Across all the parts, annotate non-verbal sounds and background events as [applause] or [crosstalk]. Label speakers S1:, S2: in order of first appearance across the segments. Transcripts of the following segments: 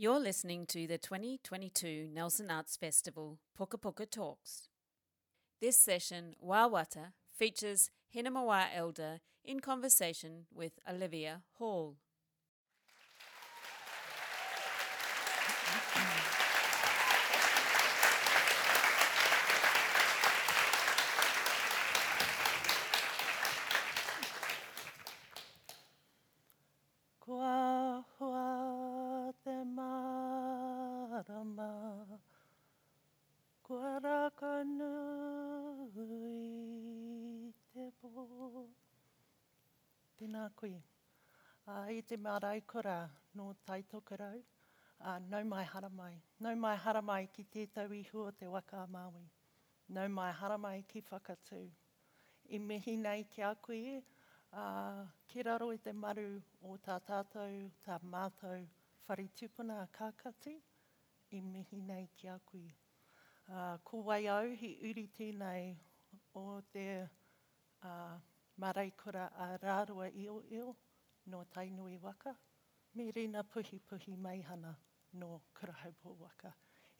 S1: You're listening to the 2022 Nelson Arts Festival Pukapuka Talks. This session, Wawata, features Hinemoa Elder in conversation with Olivia Hall.
S2: Te marae kora no Taitokarau. uh, nau mai hara mai. Nau mai hara mai ki tētau iho te waka a Māui. Nau mai hara mai ki whakatū. I mihi nei ki a koe, uh, ki raro i te maru o tā tātou, tā mātou whari tupuna a kākati, i mihi nei ki a koe. Uh, ko wai au, hi uri tēnei o te uh, maraikura a rārua io io no tainui waka, me rina puhi puhi meihana no Karahaupo waka.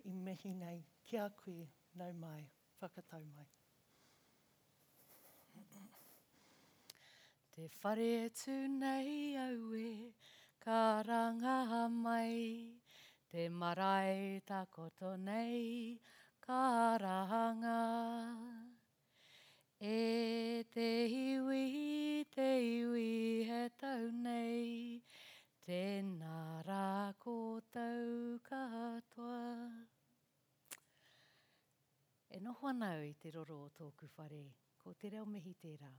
S2: I mihi nei kia koe nau mai, whakatau mai.
S3: Te whare tu nei au e, ka rangaha mai. Te marae takoto nei, ka rahanga. E te iwi, te iwi he tau nei, tēnā rā kōtou katoa. E noho anau i te roro o tōku whare, ko te reo mihi tērā.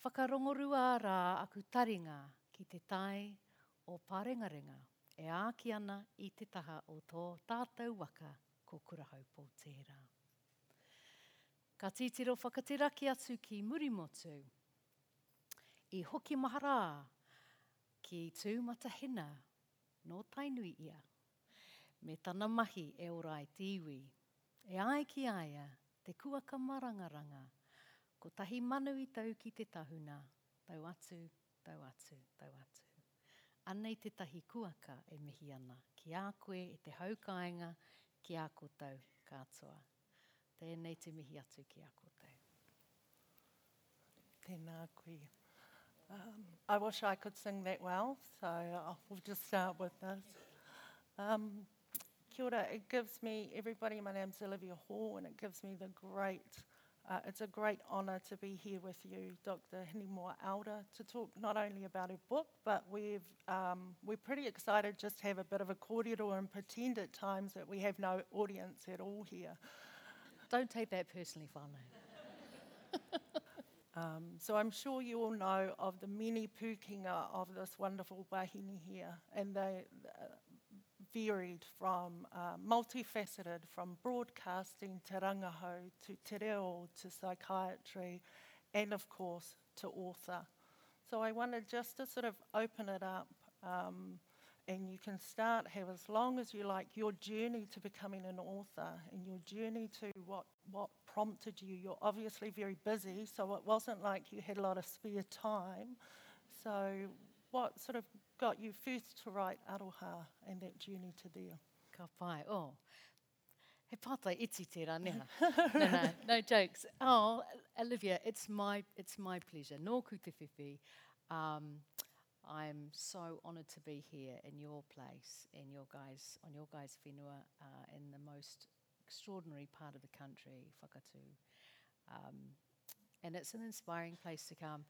S3: Whakarongorua rā aku taringa ki te tai o pārengarenga, e āki ana i te taha o tō tātou waka ko kurahau pō tērā. Ka titiro whakatiraki atu ki Murimotu, i hoki mahara ki tūmatahina no tainui ia, me tana mahi e ora i tīwi, e ai ki aia te kuaka marangaranga, ko tahi manu i tau ki te tahuna, tau atu, tau atu, tau atu. Anei te tahi kuaka e mihi ana, ki a koe e te haukainga, ki a koutou katoa. Tēnei te mihi atu ki a koutou.
S2: Tēnā koe. Um, I wish I could sing that well, so I'll, we'll just start with this. Um, kia ora, it gives me, everybody, my name's Olivia Hall, and it gives me the great, uh, it's a great honour to be here with you, Dr. Hinimoa Elder, to talk not only about her book, but we've, um, we're pretty excited just to have a bit of a kōrero and pretend at times that we have no audience at all here.
S3: Don't take that personally, whānau. [laughs]
S2: Um, so I'm sure you all know of the many pukinga of this wonderful wahine here, and they uh, varied from uh, multifaceted, from broadcasting to rangahau to te reo to psychiatry, and of course to author. So I wanted just to sort of open it up, um, and you can start have as long as you like your journey to becoming an author and your journey to what what prompted you. You're obviously very busy, so it wasn't like you had a lot of spare time. So, what sort of got you first to write Aroha and that journey to there?
S3: Ka pai, oh. He pātai iti tērā, [laughs] neha. no, no, no jokes. Oh, Olivia, it's my, it's my pleasure. Nō ku te whiwhi. Um, I'm so honoured to be here in your place, in your guys, on your guys' whenua, uh, in the most extraordinary part of the country, Whakatū. Um, and it's an inspiring place to come.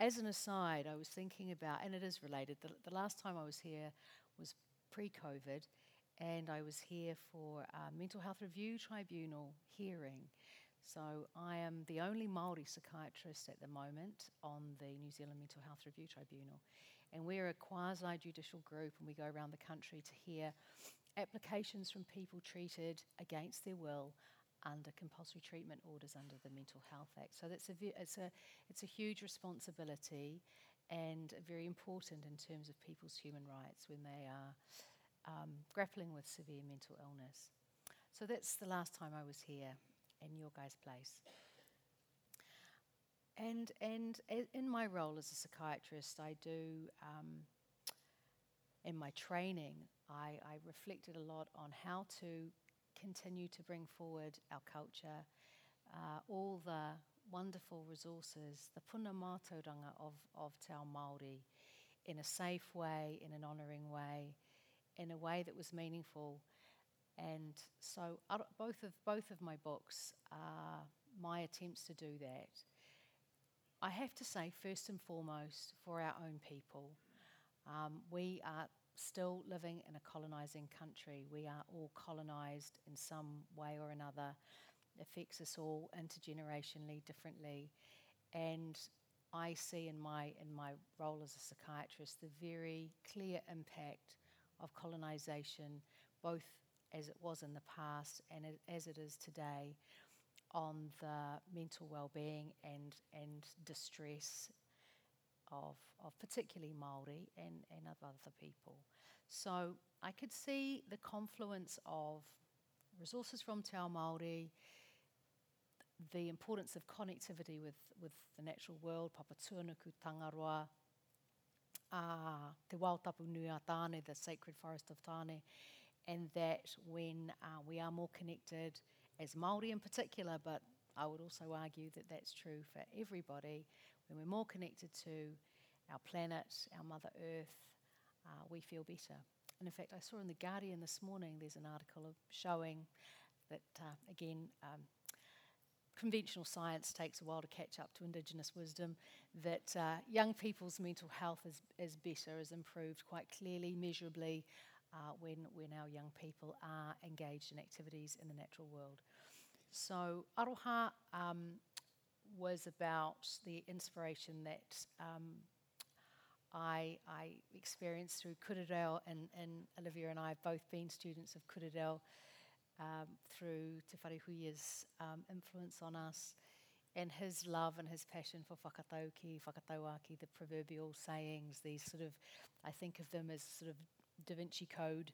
S3: As an aside, I was thinking about, and it is related, the, the last time I was here was pre COVID, and I was here for a mental health review tribunal hearing. So I am the only Maori psychiatrist at the moment on the New Zealand Mental Health Review Tribunal, and we're a quasi-judicial group, and we go around the country to hear applications from people treated against their will under compulsory treatment orders under the Mental Health Act. So that's a it's a it's a huge responsibility and very important in terms of people's human rights when they are um, grappling with severe mental illness. So that's the last time I was here in your guys' place. And and in my role as a psychiatrist, I do. Um, in my training, I, I reflected a lot on how to continue to bring forward our culture, uh, all the wonderful resources, the puna mātauranga of, of Te Ao Māori, in a safe way, in an honouring way, in a way that was meaningful. And so both of, both of my books are my attempts to do that. I have to say, first and foremost, for our own people, um, we are still living in a colonising country. We are all colonised in some way or another. It affects us all intergenerationally differently. And I see in my, in my role as a psychiatrist the very clear impact of colonisation, both as it was in the past and as it is today, on the mental well-being and and distress of of particularly Maori and and of other people. So I could see the confluence of resources from Te Ao Māori, the importance of connectivity with, with the natural world, Papatūānuku, Tangaroa, uh, Te Wao Tapu Nui a Tāne, the sacred forest of Tāne, and that when uh, we are more connected, as Māori in particular, but I would also argue that that's true for everybody. When we're more connected to our planet, our Mother Earth, uh, we feel better. And in fact, I saw in The Guardian this morning there's an article showing that, uh, again, um, conventional science takes a while to catch up to Indigenous wisdom, that uh, young people's mental health is, is better, is improved quite clearly, measurably, uh, when, when our young people are engaged in activities in the natural world. So Aroha um, was about the inspiration that um, I, I, experienced through Kura Reo, and, and, Olivia and I have both been students of Kura Reo um, through Te Wharehuia's um, influence on us, and his love and his passion for whakatauki, whakatauaki, the proverbial sayings, these sort of, I think of them as sort of Da Vinci Code,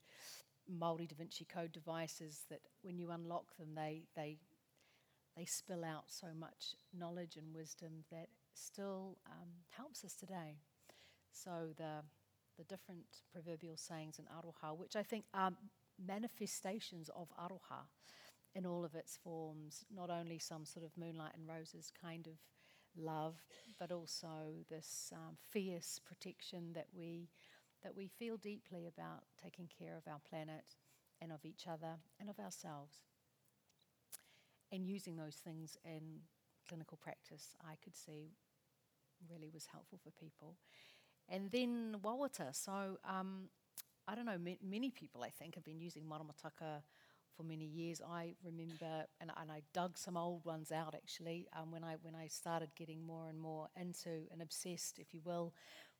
S3: Maori Da Vinci Code devices that when you unlock them, they they they spill out so much knowledge and wisdom that still um, helps us today. So the the different proverbial sayings in aroha, which I think are manifestations of aroha in all of its forms, not only some sort of moonlight and roses kind of love, but also this um, fierce protection that we that we feel deeply about taking care of our planet and of each other and of ourselves. And using those things in clinical practice, I could see really was helpful for people. And then Wawata. So um, I don't know, many people I think have been using Maramataka for many years. I remember, and, and I dug some old ones out actually um, when I when I started getting more and more into and obsessed, if you will,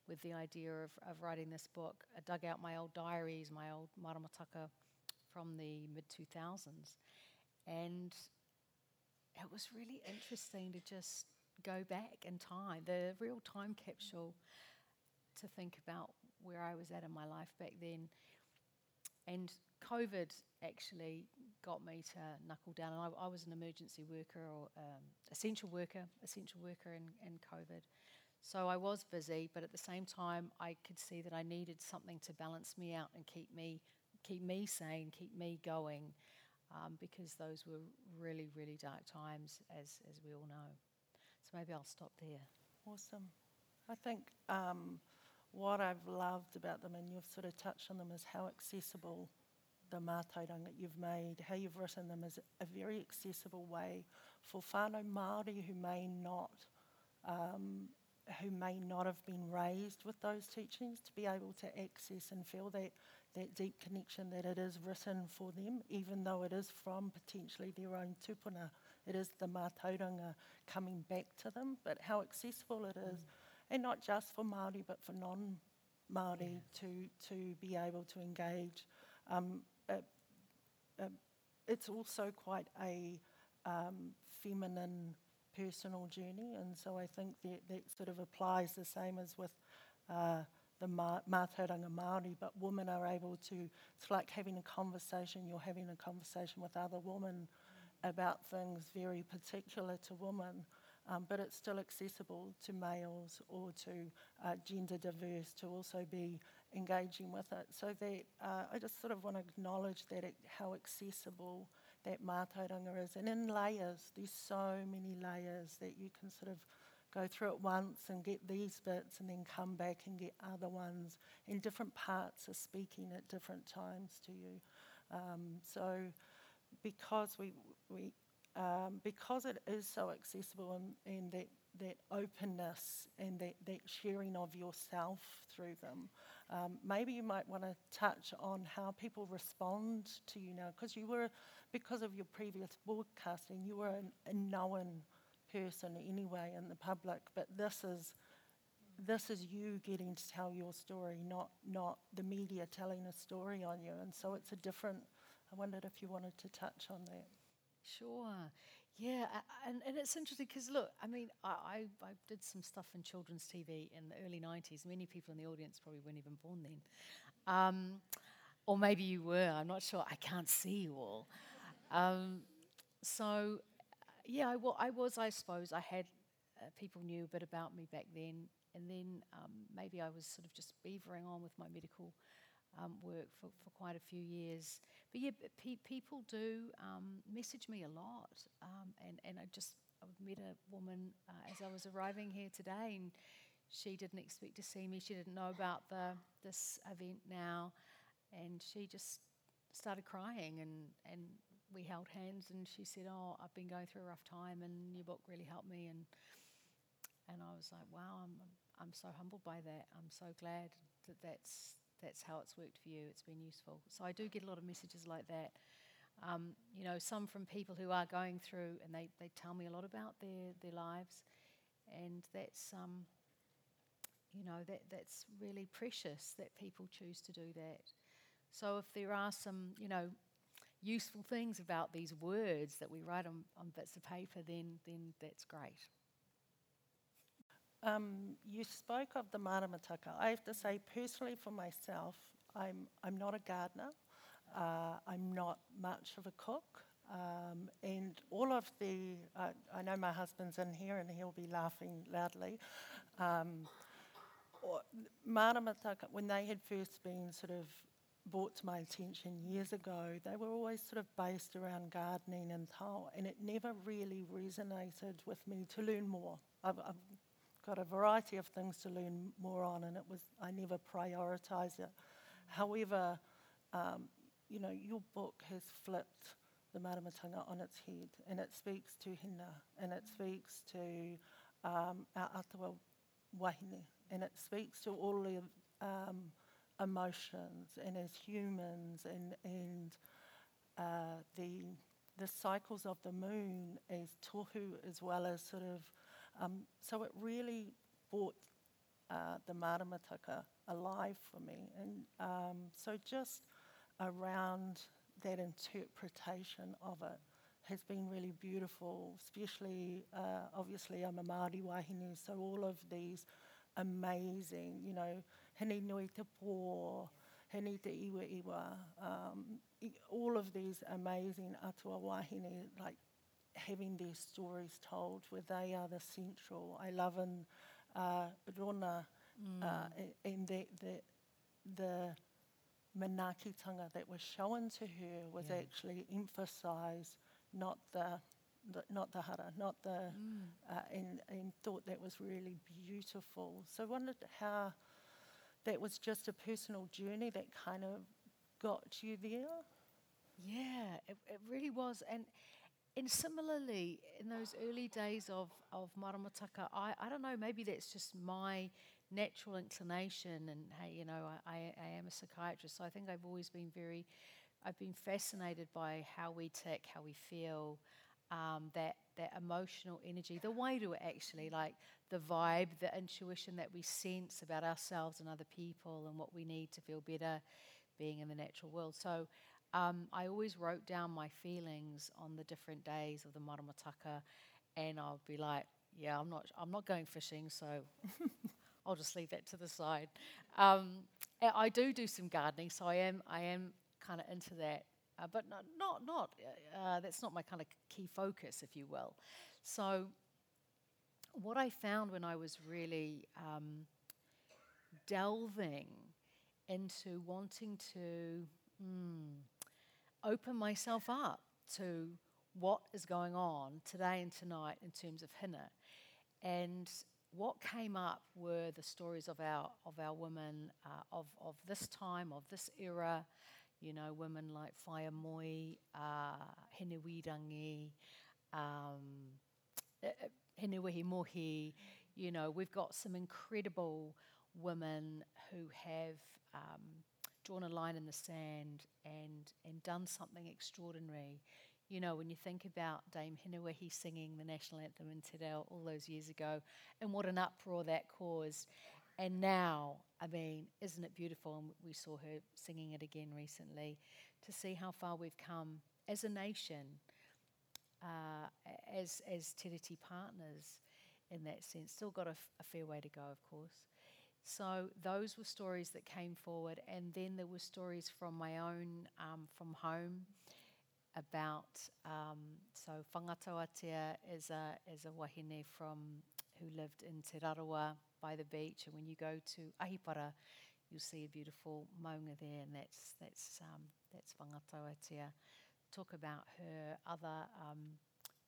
S3: with the idea of, of writing this book. I dug out my old diaries, my old maramataka from the mid 2000s. And it was really interesting to just go back in time, the real time capsule, to think about where I was at in my life back then. And COVID actually got me to knuckle down. And I, I was an emergency worker or um, essential worker, essential worker in, in COVID. So I was busy, but at the same time, I could see that I needed something to balance me out and keep me, keep me sane, keep me going, um, because those were really, really dark times, as as we all know. So maybe I'll stop there.
S2: Awesome. I think um, what I've loved about them, and you've sort of touched on them, is how accessible the mātauranga that you've made, how you've written them is a very accessible way for whānau Māori who may not um, who may not have been raised with those teachings to be able to access and feel that, that deep connection that it is written for them, even though it is from potentially their own tupuna. It is the mātauranga coming back to them, but how accessible it is, mm. and not just for Māori, but for non Māori yeah. to, to be able to engage. Um, it, it, it's also quite a um, feminine personal journey, and so I think that, that sort of applies the same as with uh, the Mātauranga Māori, but women are able to, it's like having a conversation, you're having a conversation with other women about things very particular to women, um, but it's still accessible to males or to uh, gender diverse to also be engaging with it. So that uh, I just sort of want to acknowledge that it, how accessible that mātauranga is. And in layers, there's so many layers that you can sort of go through it once and get these bits and then come back and get other ones. And different parts are speaking at different times to you. Um, so because we, we um, because it is so accessible and, and that, that openness and that, that sharing of yourself through them, um, maybe you might want to touch on how people respond to you now, because you were, because of your previous broadcasting, you were an, a known person anyway in the public, but this is this is you getting to tell your story, not not the media telling a story on you, and so it's a different. I wondered if you wanted to touch on that.
S3: Sure. Yeah, and, and it's interesting because look, I mean, I, I, I, did some stuff in children's TV in the early 90s. Many people in the audience probably weren't even born then. Um, or maybe you were, I'm not sure. I can't see you all. Um, so, yeah, I, well, I was, I suppose. I had uh, people knew a bit about me back then. And then um, maybe I was sort of just beavering on with my medical um, work for, for quite a few years. But yeah, pe- people do um, message me a lot. Um, and, and I just I met a woman uh, as I was arriving here today, and she didn't expect to see me. She didn't know about the this event now. And she just started crying, and, and we held hands. And she said, Oh, I've been going through a rough time, and your book really helped me. And, and I was like, Wow, I'm, I'm so humbled by that. I'm so glad that that's that's how it's worked for you. It's been useful. So I do get a lot of messages like that. Um, you know, some from people who are going through, and they, they tell me a lot about their, their lives, and that's um, you know that that's really precious that people choose to do that. So if there are some you know useful things about these words that we write on, on bits of paper, then then that's great.
S2: Um, you spoke of the maramataka. I have to say, personally, for myself, I'm, I'm not a gardener. Uh, I'm not much of a cook. Um, and all of the, uh, I know my husband's in here and he'll be laughing loudly. Um, when they had first been sort of brought to my attention years ago, they were always sort of based around gardening and tau, and it never really resonated with me to learn more. I've, I've got a variety of things to learn more on, and it was I never prioritised it. However, um, you know, your book has flipped the maramataka on its head, and it speaks to hina, and it speaks to um, our atua wahine, and it speaks to all the um, emotions, and as humans, and and uh, the the cycles of the moon as tohu, as well as sort of um, so it really brought uh, the maramataka alive for me. And um, so just around that interpretation of it has been really beautiful, especially, uh, obviously, I'm a Māori wahine, so all of these amazing, you know, hene nui te pō, hene te iwa iwa, um, all of these amazing atua wahine, like having their stories told where they are the central. I love in uh, Rona mm. uh, and the, the, the manakitanga that was shown to her was yeah. actually emphasised, not the, the, not the hara, not the, mm. uh, and, and thought that was really beautiful. So I wondered how that was just a personal journey that kind of got you there.
S3: Yeah, it, it really was. And and similarly, in those early days of, of maramataka, I, I don't know, maybe that's just my natural inclination. And hey, you know, I, I, I am a psychiatrist, so I think I've always been very, I've been fascinated by how we tick, how we feel, um, that, that emotional energy, the way to it actually, like the vibe, the intuition that we sense about ourselves and other people and what we need to feel better being in the natural world. So um, I always wrote down my feelings on the different days of the maramataka, and I'll be like, "Yeah, I'm not, I'm not going fishing, so [laughs] I'll just leave that to the side." Um, I do do some gardening, so I am, I am kind of into that, uh, but not, not, not uh, uh, that's not my kind of key focus, if you will. So, what I found when I was really um, delving into wanting to mm, open myself up to what is going on today and tonight in terms of hina. And what came up were the stories of our of our women uh, of of this time of this era. You know, women like Whaia Moi, uh, Hinewirangi, um, Hinewehi Mohi. You know, we've got some incredible women who have um, drawn a line in the sand and and done something extraordinary you know, when you think about Dame Hinewehi singing the national anthem in Te Reo all those years ago, and what an uproar that caused. And now, I mean, isn't it beautiful? And we saw her singing it again recently to see how far we've come as a nation, uh, as, as Tiriti partners in that sense. Still got a, f- a fair way to go, of course. So those were stories that came forward, and then there were stories from my own, um, from home about um, so Whangatawatea is a is a wahine from who lived in Te Rarawa by the beach, and when you go to Ahipara, you'll see a beautiful maunga there, and that's that's um, that's Whangatawatea. Talk about her other um,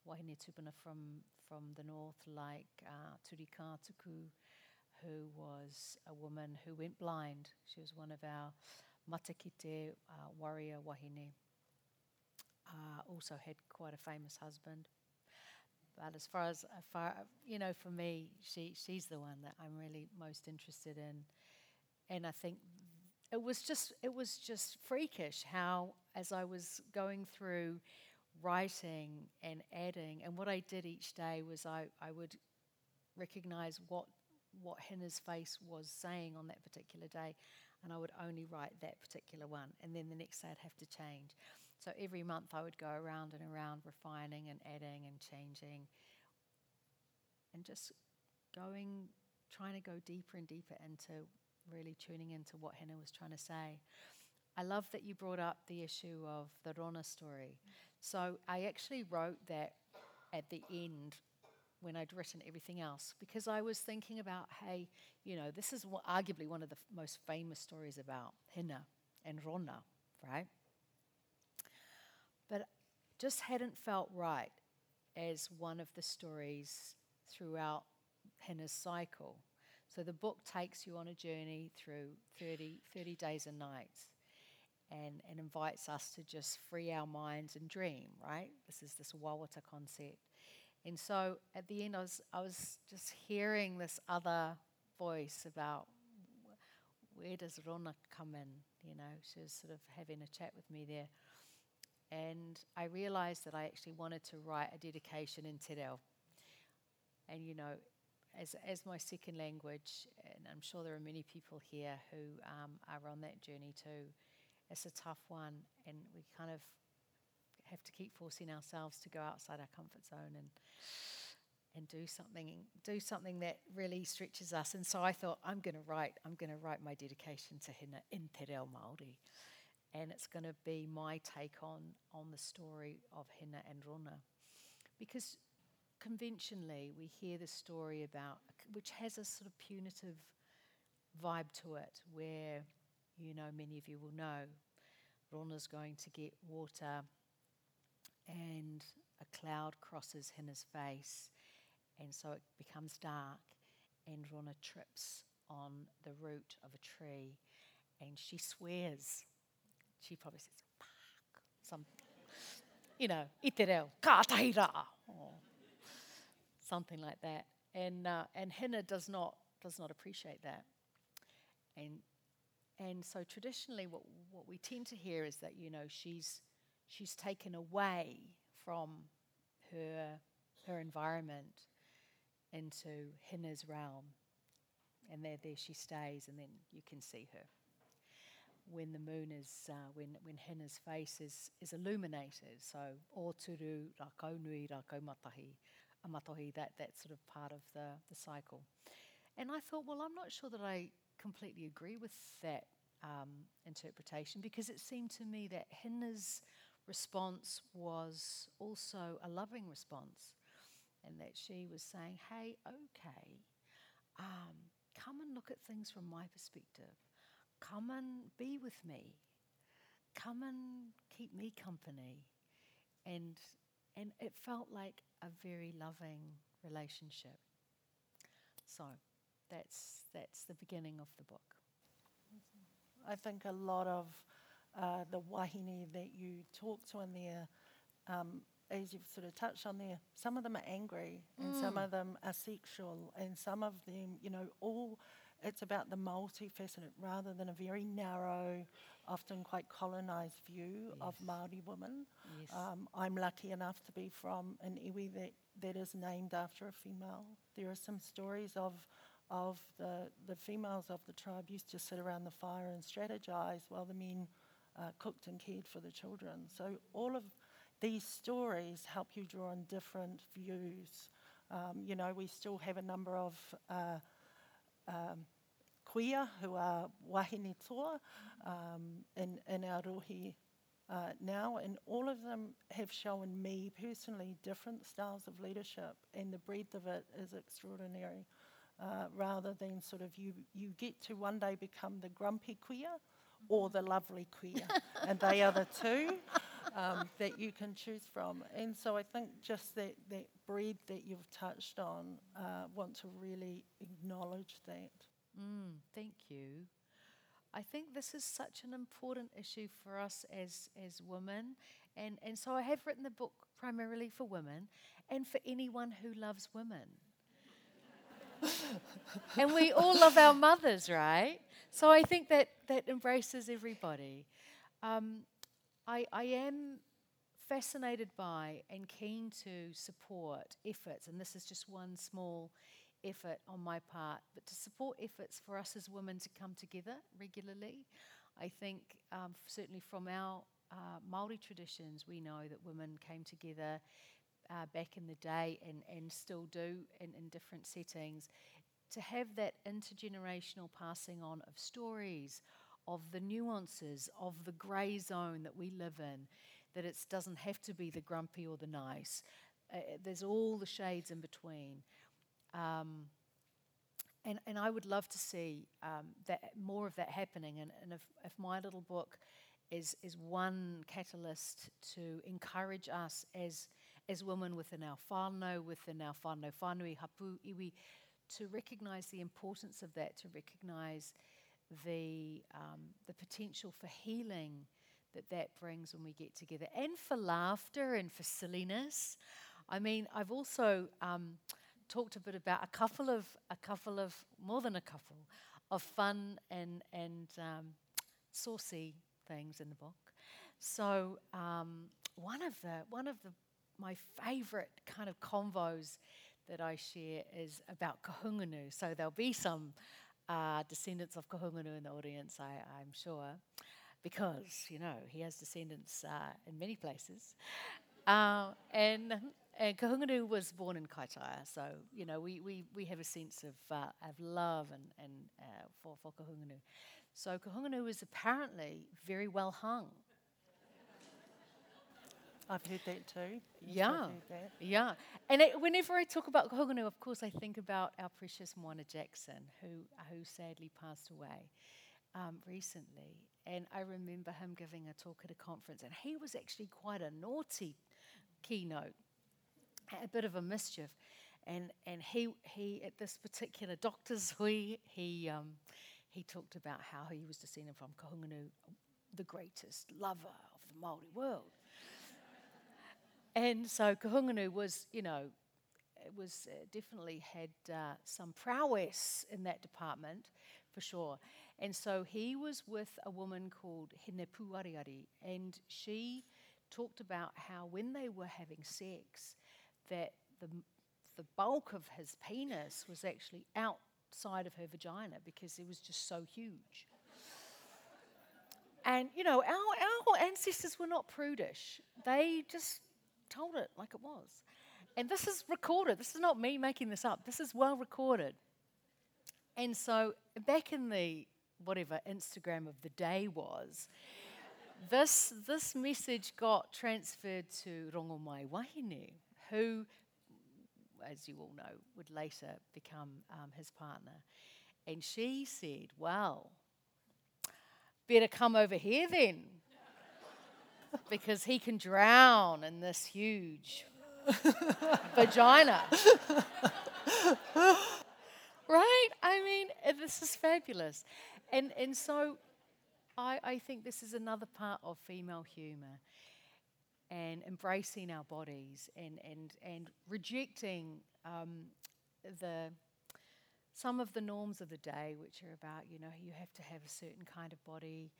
S3: wahine tupuna from from the north, like uh, Turikatuku, who was a woman who went blind. She was one of our matakite uh, warrior wahine uh, also had quite a famous husband. But as far as, as far, you know, for me, she she's the one that I'm really most interested in, and I think it was just it was just freakish how as I was going through writing and adding, and what I did each day was I, I would recognize what what Hina's face was saying on that particular day, and I would only write that particular one, and then the next day I'd have to change. So every month I would go around and around refining and adding and changing and just going, trying to go deeper and deeper into really tuning into what Hina was trying to say. I love that you brought up the issue of the Rona story. So I actually wrote that at the end when I'd written everything else because I was thinking about, hey, you know, this is arguably one of the most famous stories about Hina and Rona, right? Just hadn't felt right as one of the stories throughout Hina's cycle. So the book takes you on a journey through 30, 30 days and nights and, and invites us to just free our minds and dream, right? This is this wawata concept. And so at the end, I was, I was just hearing this other voice about where does Rona come in? You know, she was sort of having a chat with me there. And I realized that I actually wanted to write a dedication in Te Reo. And, you know, as, as my second language, and I'm sure there are many people here who um, are on that journey too, it's a tough one. And we kind of have to keep forcing ourselves to go outside our comfort zone and and do something do something that really stretches us. And so I thought I'm going to write I'm going to write my dedication to Hina in Te Reo Māori and it's going to be my take on, on the story of Hina and Rona. Because conventionally, we hear the story about, which has a sort of punitive vibe to it, where, you know, many of you will know, Rona's going to get water and a cloud crosses Hina's face, and so it becomes dark, and Rona trips on the root of a tree, and she swears she probably says, fuck, some, you know, ite reo, ka something like that. And, uh, and Hina does not, does not appreciate that. And, and so traditionally what, what we tend to hear is that, you know, she's, she's taken away from her, her environment into Hina's realm. And there, there she stays, and then you can see her when the moon is, uh, when, when Hina's face is, is illuminated. So, o turu, rakau nui, rakau matahi, a matahi, that, that sort of part of the, the cycle. And I thought, well, I'm not sure that I completely agree with that um, interpretation because it seemed to me that Hina's response was also a loving response and that she was saying, hey, okay, um, come and look at things from my perspective come and be with me. Come and keep me company. And, and it felt like a very loving relationship. So that's, that's the beginning of the book.
S2: I think a lot of uh, the wahine that you talk to in there, um, as you've sort of touched on there, some of them are angry and some
S3: Mm.
S2: of them are sexual and some of them, you know, all it's about the multifaceted rather than a very narrow, often quite colonised view of Māori women.
S3: Yes.
S2: Um, I'm lucky enough to be from an iwi that, that is named after a female. There are some stories of of the, the females of the tribe used to sit around the fire and strategize while the men uh, cooked and cared for the children. So all of these stories help you draw on different views. Um, you know, we still have a number of uh, um, kuia who are wahine toa um, in, in our rohi uh, now, and all of them have shown me personally different styles of leadership, and the breadth of it is extraordinary. Uh, rather than sort of you, you get to one day become the grumpy queer or the lovely queer, and they are the two [laughs] um, that you can choose from. And so I think just that, that breadth that you've touched on, uh, want to really acknowledge that.
S3: Mm, thank you. I think this is such an important issue for us as, as women. And, and so I have written the book primarily for women and for anyone who loves women. [laughs] and we all love our mothers, right? So I think that, that embraces everybody. Um, I, I am fascinated by and keen to support efforts, and this is just one small effort on my part, but to support efforts for us as women to come together regularly. I think, um, certainly from our uh, Māori traditions, we know that women came together uh, back in the day and, and still do in, in different settings. To have that intergenerational passing on of stories, of the nuances, of the grey zone that we live in, that it doesn't have to be the grumpy or the nice. Uh, there's all the shades in between. Um, and, and I would love to see um, that more of that happening. And, and if, if my little book is, is one catalyst to encourage us as, as women within our whānau, within our whānau whānui, hapu, iwi, to recognise the importance of that, to recognise the, um, the potential for healing that that brings when we get together, and for laughter and for silliness. I mean, I've also um, talked a bit about a couple of a couple of more than a couple of fun and and um, saucy things in the book. So um, one of the one of the my favourite kind of convos that I share is about kahungunu. So there'll be some uh, descendants of kahungunu in the audience, I, I'm sure, because you know he has descendants uh, in many places. Uh, and and Kahungunu was born in Kaitaia, so you know we, we, we have a sense of, uh, of love and, and uh, for, for Kahungunu. So Kahungunu was apparently very well hung.
S2: I've heard that too.
S3: Yeah.
S2: That.
S3: Yeah, and whenever I talk about Kahungunu, of course, I think about our precious Moana Jackson, who who sadly passed away um, recently. And I remember him giving a talk at a conference, and he was actually quite a naughty keynote, a bit of a mischief. And and he he at this particular doctor's [laughs] hui, he um, he talked about how he was descended from Kahungunu, the greatest lover of the Maori world. And so Kahungunu was, you know, was uh, definitely had uh, some prowess in that department, for sure. And so he was with a woman called Hinepuariari, and she talked about how when they were having sex, that the the bulk of his penis was actually outside of her vagina because it was just so huge. And you know, our, our ancestors were not prudish. They just told it like it was. And this is recorded. This is not me making this up. This is well recorded. And so back in the whatever Instagram of the day was, this this message got transferred to Rongomaiwahine, who, as you all know, would later become um, his partner. And she said, Well, better come over here then. Because he can drown in this huge vagina. right? I mean, uh, this is fabulous. And, and so I, I think this is another part of female humor and embracing our bodies and, and, and rejecting um, the some of the norms of the day, which are about, you know, you have to have a certain kind of body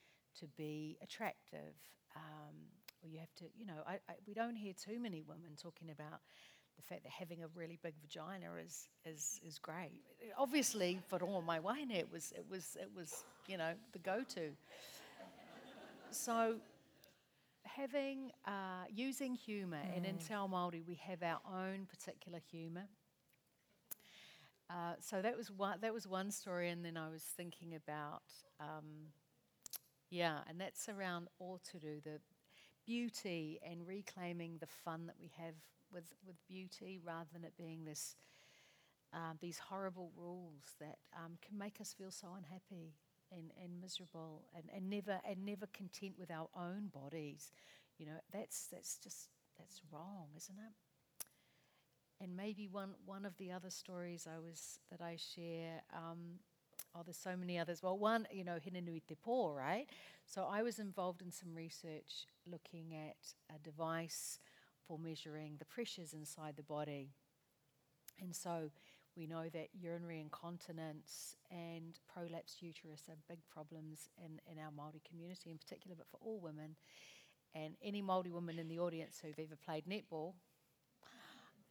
S3: to be attractive. Um, or you have to, you know, I, I, we don't hear too many women talking about the fact that having a really big vagina is is is great. Obviously, for all my wine, it was it was it was you know the go-to. so, having uh, using humour, mm. and in Te Ao Māori we have our own particular humour. Uh, so that was one that was one story, and then I was thinking about um, yeah, and that's around Oturu, the beauty and reclaiming the fun that we have with, with beauty rather than it being this um, these horrible rules that um, can make us feel so unhappy and, and miserable and, and never and never content with our own bodies. You know, that's that's just that's wrong, isn't it? And maybe one one of the other stories I was that I share. Um, oh, there's so many others. Well, one, you know, Hinenui Te Po, right? So I was involved in some research looking at a device for measuring the pressures inside the body. And so we know that urinary incontinence and prolapsed uterus are big problems in, in our Māori community in particular, but for all women. And any Māori woman in the audience who've ever played netball,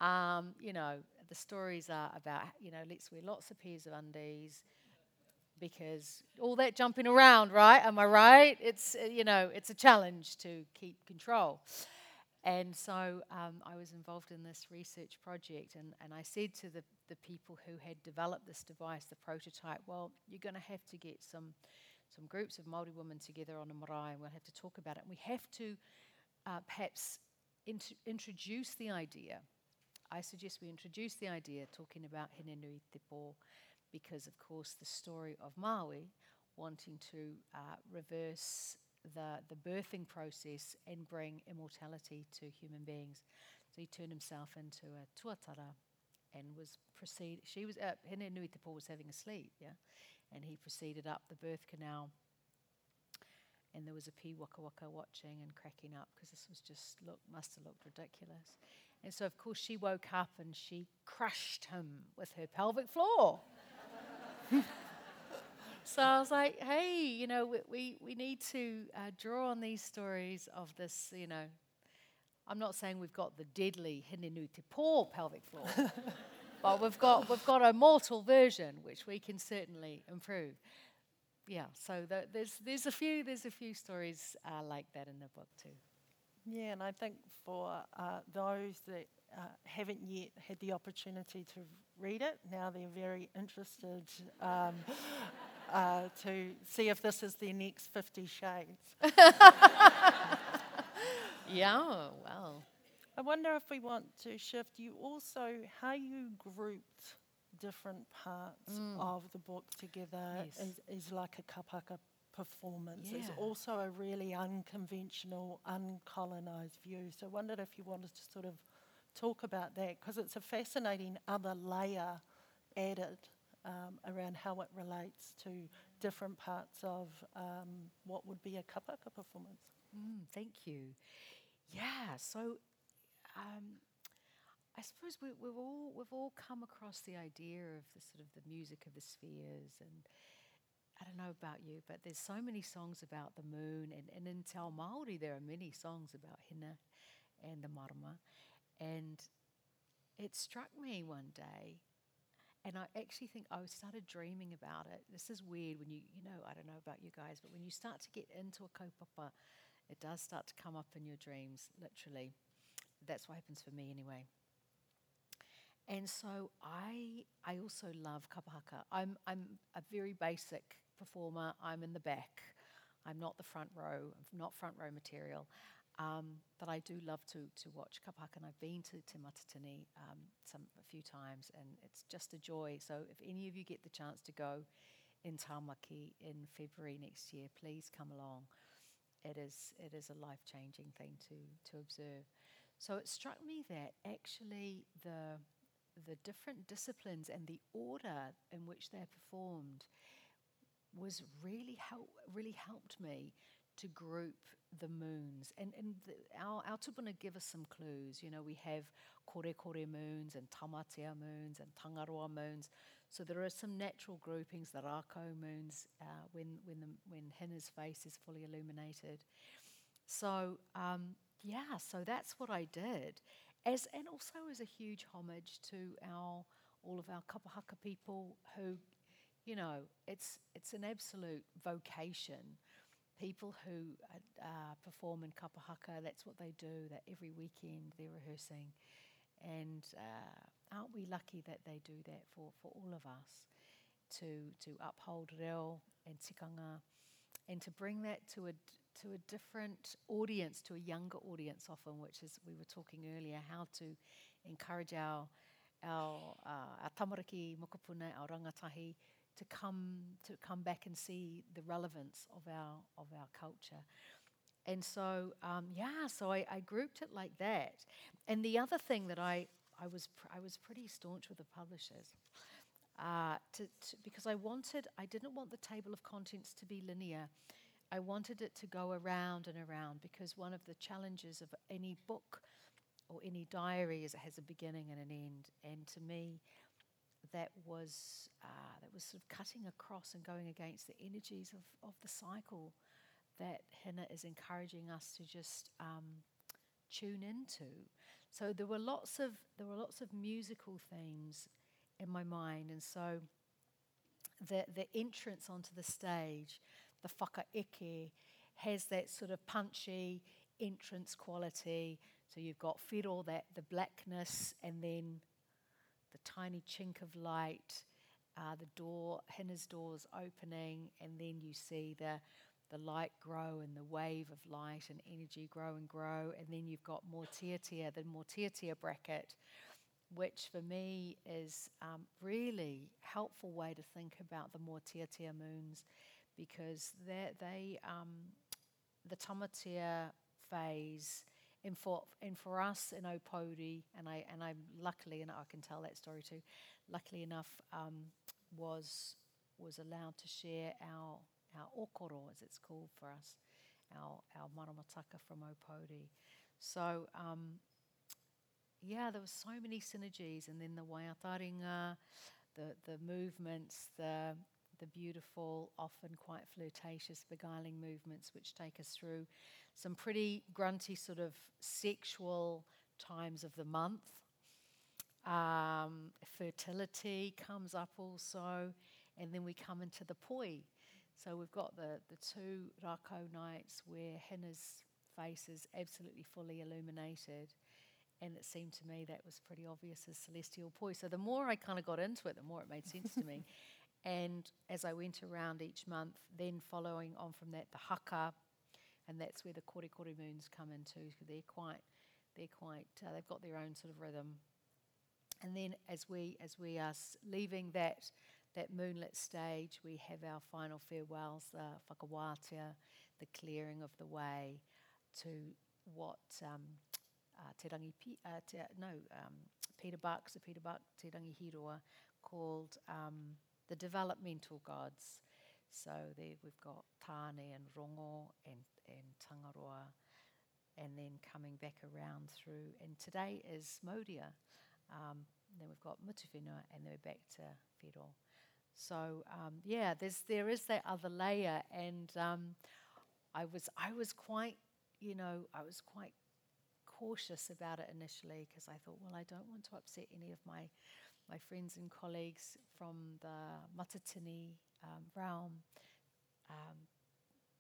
S3: um, you know, the stories are about, you know, let's wear lots of pairs of undies because all that jumping around, right? Am I right? It's, you know, it's a challenge to keep control. And so um, I was involved in this research project, and, and I said to the, the people who had developed this device, the prototype, well, you're going to have to get some, some groups of Māori women together on a marae, and we'll have to talk about it. We have to uh, perhaps int- introduce the idea. I suggest we introduce the idea, talking about Hinenui Te Po, because, of course, the story of Maui wanting to uh, reverse the, the birthing process and bring immortality to human beings. So he turned himself into a tuatara and was proceed. She was uh, Hinenui Te was having a sleep, yeah, and he proceeded up the birth canal. And there was a pīwakawaka watching and cracking up because this was just look must have looked ridiculous. And so of course she woke up and she crushed him with her pelvic floor. So I was like, hey, you know, we, we, we need to uh, draw on these stories of this, you know. I'm not saying we've got the deadly Hinenui Te pelvic floor, [laughs] but we've got, we've got a mortal version, which we can certainly improve. Yeah, so the, there's, there's, a few, there's a few stories uh, like that in the book too.
S2: Yeah, and I think for uh, those that uh, haven't yet had the opportunity to read it, now they're very interested um, uh, to see if this is their next Fifty Shades. [laughs]
S3: yeah, well.
S2: I wonder if we want to shift you also how you grouped different parts mm. of the book together yes. is, is like a kapahaka performance. Yeah. It's also a really unconventional, uncolonized view. So I wondered if you wanted to sort of talk about that because it's a fascinating other layer added um, around how it relates to different parts of um, what would be a kapahaka performance.
S3: Mm, thank you. Yeah, so um, I suppose we, have all we've all come across the idea of the sort of the music of the spheres, and I don't know about you, but there's so many songs about the moon, and, and in Te Ao Māori there are many songs about Hina and the marama, and it struck me one day, and I actually think I started dreaming about it. This is weird when you, you know, I don't know about you guys, but when you start to get into a kaupapa, it does start to come up in your dreams, literally. That's what happens for me anyway. And so I I also love kapahaka. I'm I'm a very basic performer. I'm in the back. I'm not the front row. I'm not front row material. Um, but I do love to to watch kapahaka, and I've been to Te Matatini um, some a few times, and it's just a joy. So if any of you get the chance to go, in Tamaki in February next year, please come along. It is, it is a life changing thing to, to observe. So it struck me that actually the, the different disciplines and the order in which they're performed was really help, really helped me to group the moons. And, and the, our, our tupuna give us some clues. You know, we have kore kore moons and tamatea moons and tangaroa moons. So there are some natural groupings, the rako moons, uh, when, when, the, when Hina's face is fully illuminated. So, um, yeah, so that's what I did. As, and also as a huge homage to our, all of our kapahaka people who, you know, it's, it's an absolute vocation people who uh, perform in kapahaka, that's what they do, that every weekend they're rehearsing. And uh, aren't we lucky that they do that for, for all of us to, to uphold reo and tikanga and to bring that to a, to a different audience, to a younger audience often, which is, we were talking earlier, how to encourage our, our, uh, our tamariki mokopuna, our rangatahi, to come to come back and see the relevance of our of our culture. And so, um, yeah, so I, I, grouped it like that. And the other thing that I, I was pr- I was pretty staunch with the publishers, uh, to, to, because I wanted I didn't want the table of contents to be linear. I wanted it to go around and around because one of the challenges of any book or any diary is it has a beginning and an end. And to me, that was uh, that was sort of cutting across and going against the energies of, of the cycle that Hina is encouraging us to just um, tune into. So there were lots of there were lots of musical themes in my mind, and so the the entrance onto the stage, the faka whakaeke, has that sort of punchy entrance quality. So you've got whiro, that the blackness, and then the tiny chink of light, uh, the door, Hina's doors opening, and then you see the the light grow and the wave of light and energy grow and grow, and then you've got more tiatia, the more tiatia bracket, which for me is um, really helpful way to think about the more tiatia moons, because they um, the tamatia phase and for and for us in Opodi, and I and I'm luckily and I can tell that story too. Luckily enough, um, was was allowed to share our our okoro, as it's called for us, our our maramataka from Opodi. So um, yeah, there were so many synergies, and then the waiataringa, the the movements, the the beautiful, often quite flirtatious, beguiling movements which take us through some pretty grunty, sort of sexual times of the month. Um, fertility comes up also, and then we come into the poi. So we've got the, the two rako nights where Hina's face is absolutely fully illuminated. And it seemed to me that was pretty obvious as celestial poi. So the more I kind of got into it, the more it made sense to me. [laughs] And as I went around each month, then following on from that, the haka, and that's where the kore kore moons come into. They're quite, they're quite, uh, they've got their own sort of rhythm. And then as we as we are leaving that that moonlit stage, we have our final farewells, the uh, whakawātea, the clearing of the way to what um, uh, te rangi, uh, te, no, um, Peter Buck, so Peter Buck, Te Rangi Hīroa, called um, the developmental gods. So there we've got Tāne and Rongo and, and Tangaroa, and then coming back around through. And today is Modia. Um, then we've got Mutuwhenua, and then we're back to Whiro. So um, yeah, there's there is that other layer, and um, I was I was quite you know I was quite cautious about it initially because I thought, well, I don't want to upset any of my my friends and colleagues from the Matatini um, realm. Um,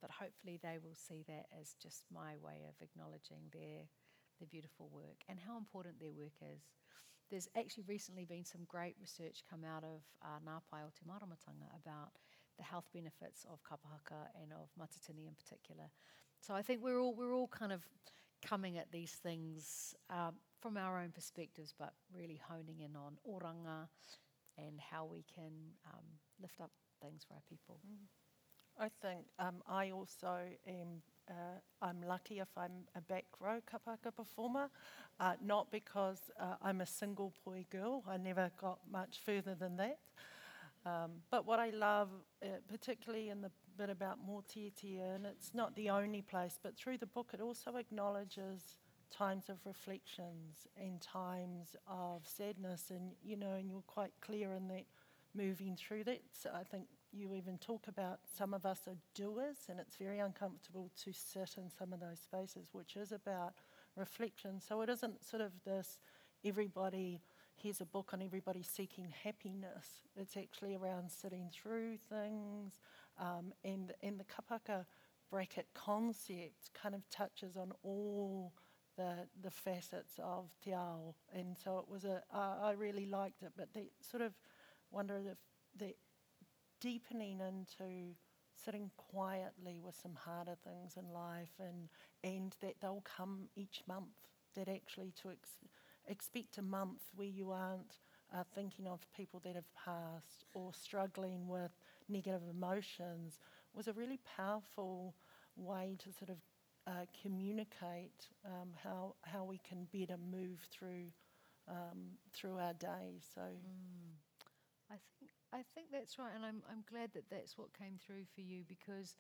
S3: but hopefully they will see that as just my way of acknowledging their, their beautiful work and how important their work is. There's actually recently been some great research come out of uh, Ngā Pae o te Māramatanga about the health benefits of kapahaka and of matatini in particular. So I think we're all, we're all kind of coming at these things um, from our own perspectives, but really honing in on oranga and how we can um, lift up things for our people.
S2: I think um, I also am. Uh, I'm lucky if I'm a back row kapahaka performer, uh, not because uh, I'm a single boy girl. I never got much further than that. Um, but what I love, uh, particularly in the bit about Mōtitia, and it's not the only place, but through the book, it also acknowledges times of reflections and times of sadness. And, you know, and you're quite clear in that moving through that. So I think you even talk about some of us are doers, and it's very uncomfortable to sit in some of those spaces, which is about reflection. So it isn't sort of this everybody, here's a book on everybody seeking happiness. It's actually around sitting through things, um, and, and the kapahaka bracket concept kind of touches on all the, the facets of te ao. And so it was a, uh, I really liked it, but they sort of wondered if the deepening into sitting quietly with some harder things in life and, and that they'll come each month, that actually to ex- expect a month where you aren't uh, thinking of people that have passed or struggling with negative emotions was a really powerful way to sort of uh, communicate um, how, how we can better move through, um, through our day. So.
S3: Mm. I think I think that's right, and I'm I'm glad that that's what came through for you because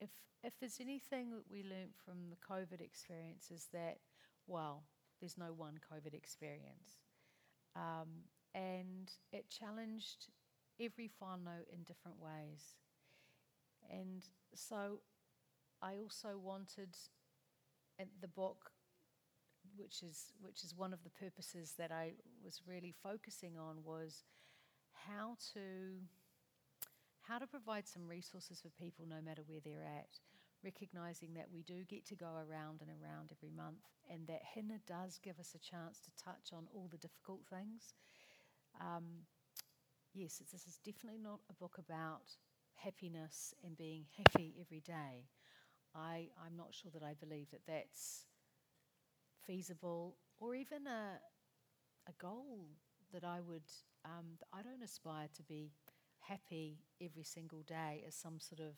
S3: if if there's anything that we learned from the COVID experience is that well, there's no one COVID experience, um, and it challenged every whānau in different ways, and so I also wanted the book which is which is one of the purposes that I was really focusing on was how to how to provide some resources for people no matter where they're at recognizing that we do get to go around and around every month and that Hina does give us a chance to touch on all the difficult things. Um, yes this is definitely not a book about happiness and being happy every day I, I'm not sure that I believe that that's feasible or even a, a goal that I would, um, I don't aspire to be happy every single day as some sort of,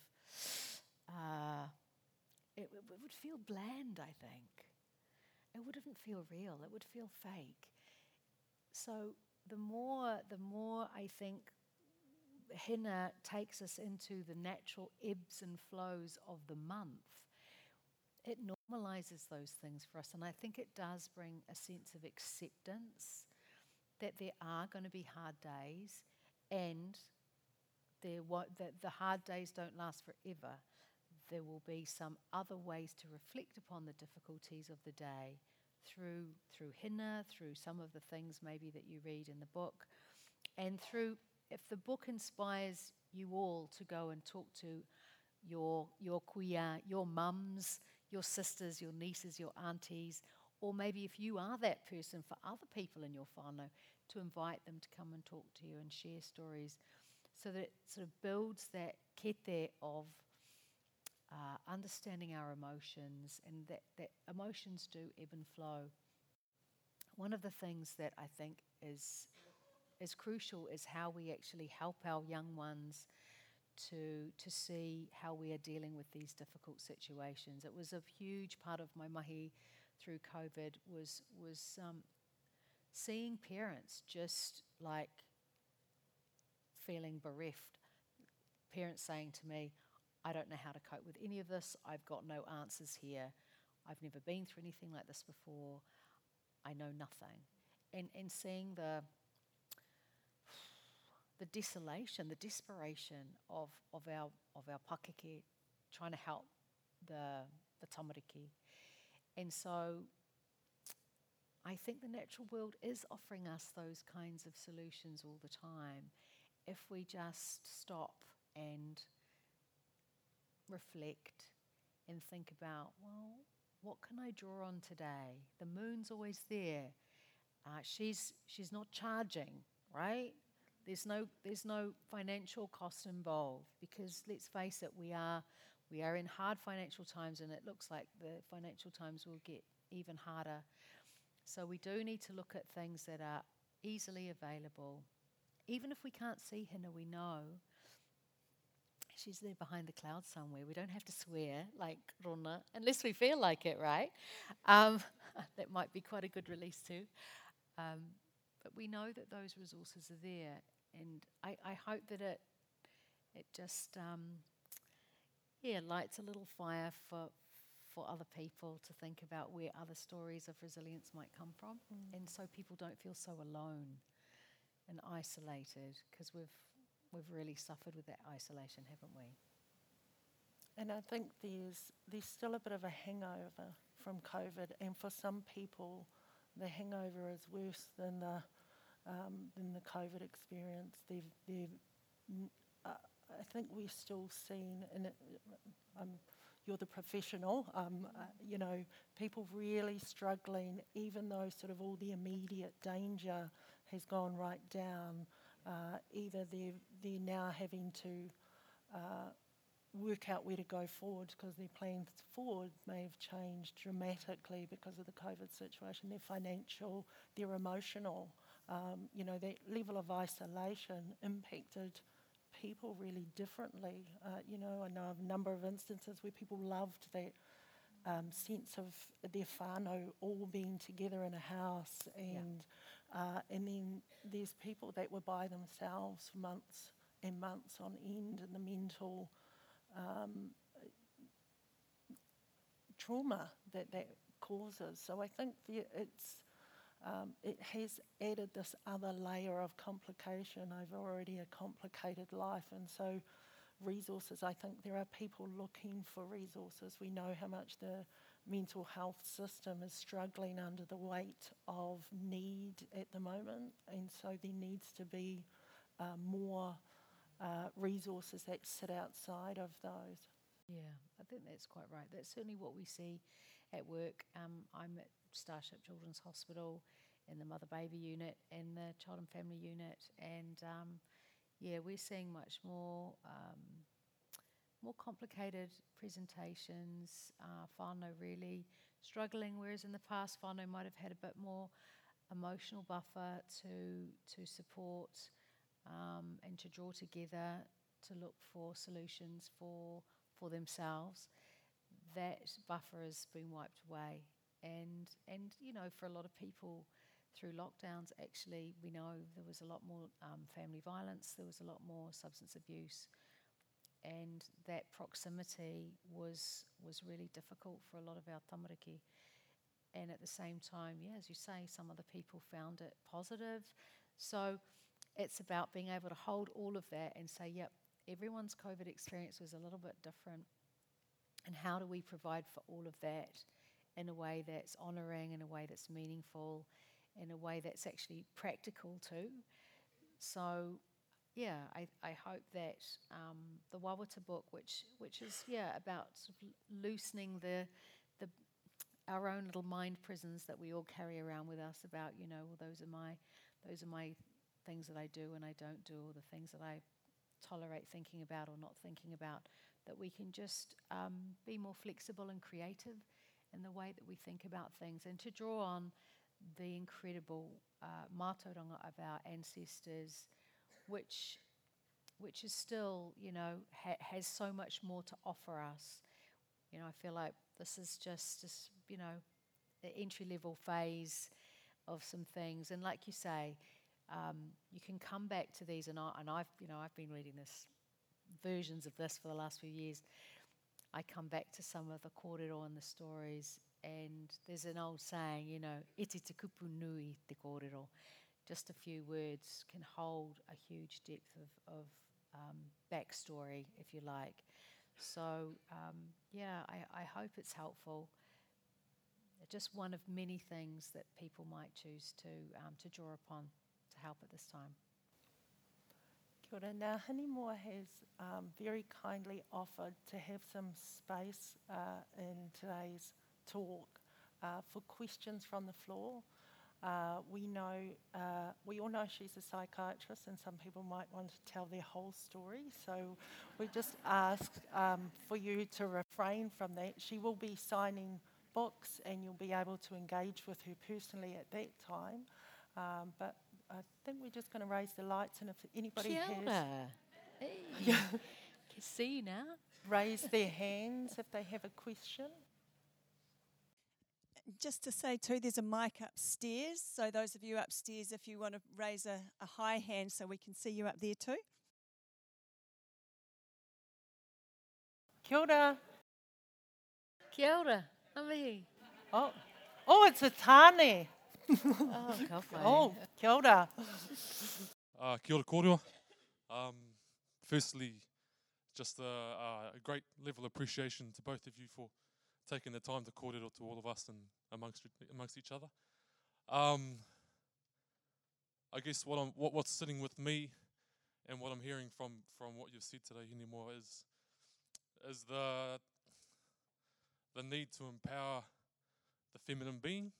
S3: uh, it, it would feel bland, I think. It wouldn't feel real, it would feel fake. So the more, the more I think Hina takes us into the natural ebbs and flows of the month, it normalizes those things for us. And I think it does bring a sense of acceptance that there are going to be hard days and there that the hard days don't last forever. There will be some other ways to reflect upon the difficulties of the day through through hina, through some of the things maybe that you read in the book, and through if the book inspires you all to go and talk to your your kuia, your mums, your sisters, your nieces, your aunties, or maybe if you are that person for other people in your whānau, to invite them to come and talk to you and share stories. So that it sort of builds that kete of uh, understanding our emotions and that, that emotions do ebb and flow. One of the things that I think is, is crucial is how we actually help our young ones to, to see how we are dealing with these difficult situations. It was a huge part of my mahi through COVID was, was um, seeing parents just like feeling bereft. Parents saying to me, I don't know how to cope with any of this. I've got no answers here. I've never been through anything like this before. I know nothing. And, and seeing the, [sighs] the desolation, the desperation of, of, our, of our pakeke trying to help the, the tamariki. And so I think the natural world is offering us those kinds of solutions all the time if we just stop and reflect and think about, well, what can I draw on today? The moon's always there. Uh, she's, she's not charging, right? There's no, there's no financial cost involved because let's face it, we are, we are in hard financial times and it looks like the financial times will get even harder. So we do need to look at things that are easily available even if we can't see Hina, we know she's there behind the clouds somewhere. We don't have to swear like Rona, unless we feel like it, right? Um, [laughs] that might be quite a good release too. Um, but we know that those resources are there, and I, I hope that it it just um, yeah lights a little fire for for other people to think about where other stories of resilience might come from, mm. and so people don't feel so alone and isolated because we've we've really suffered with that isolation, haven't we?
S2: And I think there's there's still a bit of a hangover from COVID, and for some people, the hangover is worse than the um, than the COVID experience. They've, they've uh, I think we're still seeing, and um, you're the professional, um, uh, you know, people really struggling, even though sort of all the immediate danger has gone right down. Uh, either they're, they're now having to uh, work out where to go forward because their plans forward may have changed dramatically because of the COVID situation. Their financial, their emotional, um, you know, that level of isolation impacted people really differently. Uh, you know, I know of a number of instances where people loved that um, sense of their whānau all being together in a house and uh, and then there's people that were by themselves for months and months on end, and the mental um, trauma that that causes. So I think it's um, it has added this other layer of complication over already a complicated life, and so resources. I think there are people looking for resources. We know how much the mental health system is struggling under the weight of need at the moment, and so there needs to be uh, more uh, resources that sit outside of those.
S3: Yeah, I think that's quite right. That's certainly what we see at work. Um, I'm at Starship Children's Hospital in the mother baby unit and the child and family unit, and um, yeah, we're seeing much more. Um, more complicated presentations, uh, whānau really struggling, whereas in the past whānau might have had a bit more emotional buffer to, to support um, and to draw together to look for solutions for, for themselves. That buffer has been wiped away. And, and, you know, for a lot of people through lockdowns, actually, we know there was a lot more um, family violence, there was a lot more substance abuse and that proximity was was really difficult for a lot of our tamariki. And at the same time, yeah, as you say, some other people found it positive. So it's about being able to hold all of that and say, yep, everyone's COVID experience was a little bit different. And how do we provide for all of that in a way that's honouring, in a way that's meaningful, in a way that's actually practical too? So yeah, I, I hope that um, the Wawata book, which which is yeah about sort of loosening the the our own little mind prisons that we all carry around with us about you know well those are my those are my things that I do and I don't do or the things that I tolerate thinking about or not thinking about that we can just um, be more flexible and creative in the way that we think about things and to draw on the incredible uh, mātauranga of our ancestors which which is still, you know, ha- has so much more to offer us. You know, I feel like this is just, just you know, the entry level phase of some things. And like you say, um, you can come back to these, and, I, and I've, you know, I've been reading this versions of this for the last few years. I come back to some of the kōrero and the stories, and there's an old saying, you know, iti te kupu nui te kōrero just a few words can hold a huge depth of, of um, backstory, if you like. So, um, yeah, I, I hope it's helpful. Just one of many things that people might choose to, um, to draw upon help at this time.
S2: Kia ora. Now, Hinemoa has um, very kindly offered to have some space uh, in today's talk uh, for questions from the floor. Uh, we know, uh, we all know she's a psychiatrist, and some people might want to tell their whole story. So we just ask um, for you to refrain from that. She will be signing books, and you'll be able to engage with her personally at that time. Um, but I think we're just going to raise the lights, and if anybody
S3: Kia
S2: has.
S3: Hey. Can see now.
S2: raise their hands if they have a question.
S4: Just to say too, there's a mic upstairs. So those of you upstairs, if you want to raise a, a high hand so we can see you up there too.
S2: Kia ora.
S3: Kia ora. Amihi.
S2: Oh, oh, it's a tāne.
S3: Oh, ka whai.
S2: Oh, kia ora.
S5: Uh, kia ora kōrua. Um, firstly, just a, a a great level of appreciation to both of you for taking the time to kōrero to all of us and amongst amongst each other. Um, I guess what I'm what, what's sitting with me and what I'm hearing from from what you've said today, Hinemoa, is is the the need to empower the feminine being.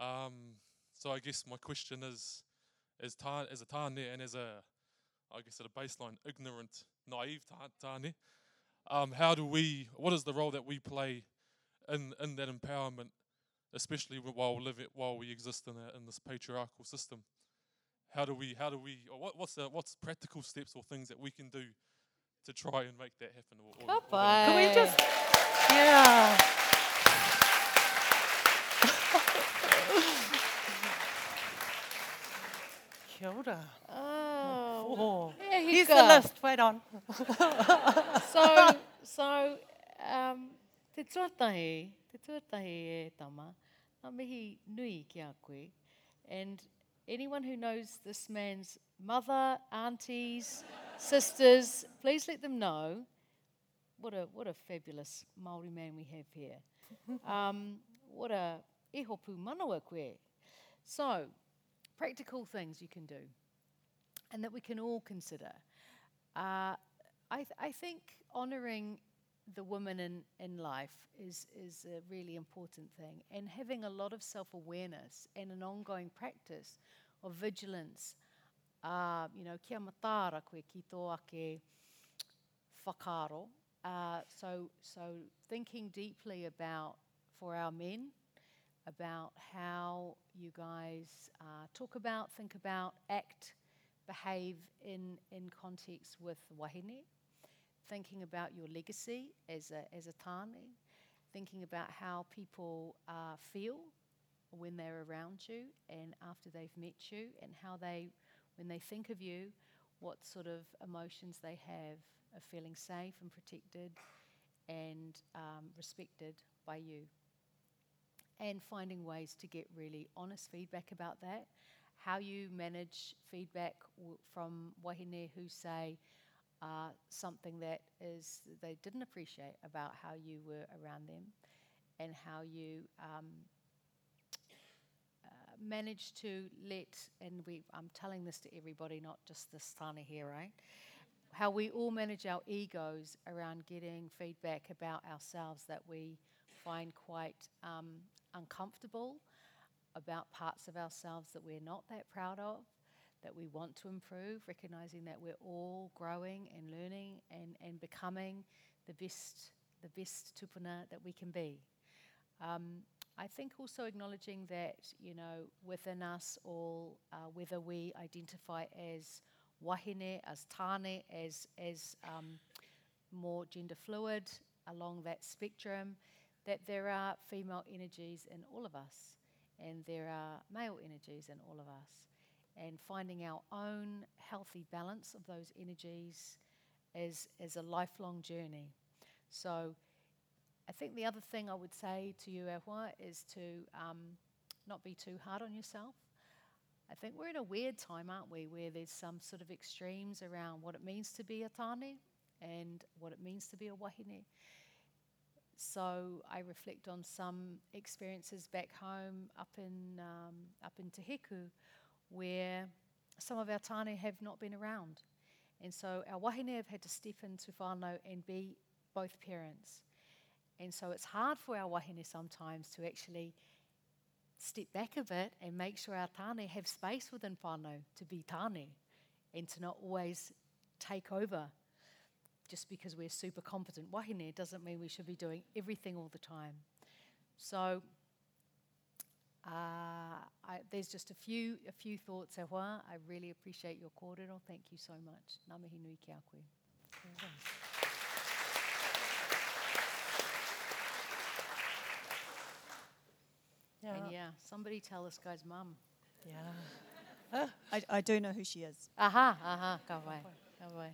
S5: Um, so I guess my question is as ta- as a tāne and as a, I guess at a baseline, ignorant, naive tā- tāne, um, how do we, what is the role that we play in, in that empowerment, especially while we live it, while we exist in, a, in this patriarchal system? How do we, how do we, or what, what's the, what's practical steps or things that we can do to try and make that happen? Or, or, or
S2: Can we just, yeah. Ora.
S3: Oh,
S2: Oh,
S3: there you
S2: here's
S3: go.
S2: the list. Wait on. [laughs]
S3: so, so, um, te tuatahi, te tuatahi e tama, ngā mihi nui ki a koe. And anyone who knows this man's mother, aunties, sisters, please let them know what a, what a fabulous Māori man we have here. [laughs] Um, what a e hopu manawa koe. So, practical things you can do and that we can all consider. Uh, I, th- I think honouring the woman in, in life is, is a really important thing, and having a lot of self awareness and an ongoing practice of vigilance. Uh, you know, kia matara koe ki tō ake whakaaro. Uh, so, so thinking deeply about, for our men, about how you guys uh, talk about, think about, act, behave in, in context with wahine, thinking about your legacy as a, as a tāne, thinking about how people uh, feel when they're around you and after they've met you, and how they, when they think of you, what sort of emotions they have of feeling safe and protected and um, respected by you and finding ways to get really honest feedback about that. How you manage feedback w- from wahine who say uh, something that is they didn't appreciate about how you were around them, and how you um, uh, manage to let and we I'm telling this to everybody, not just this Tana here, right? How we all manage our egos around getting feedback about ourselves that we find quite um, uncomfortable about parts of ourselves that we're not that proud of, that we want to improve, recognizing that we're all growing and learning and, and becoming the best, the best tupuna that we can be. Um, I think also acknowledging that, you know, within us all, uh, whether we identify as wahine, as tāne, as, as um, more gender fluid along that spectrum, that there are female energies in all of us and there are male energies in all of us. And finding our own healthy balance of those energies is, is a lifelong journey. So I think the other thing I would say to you, Ehua, is to um, not be too hard on yourself. I think we're in a weird time, aren't we, where there's some sort of extremes around what it means to be a tāne and what it means to be a wahine. So I reflect on some experiences back home up in um, up in Te where some of our tāne have not been around, and so our wahine have had to step into whānau and be both parents, and so it's hard for our wahine sometimes to actually step back a bit and make sure our tāne have space within whānau to be tāne, and to not always take over just because we're super competent wahine doesn't mean we should be doing everything all the time. So Uh, I, there's just a few a few thoughts. e wā. I really appreciate your kōrero. Thank you so much. Ngā mihi nui ki a koe.
S2: Yeah.
S3: And yeah, somebody tell this guy's mum.
S2: yeah. [laughs]
S4: I, I do know who she is.
S3: Aha, aha, go away, go wai.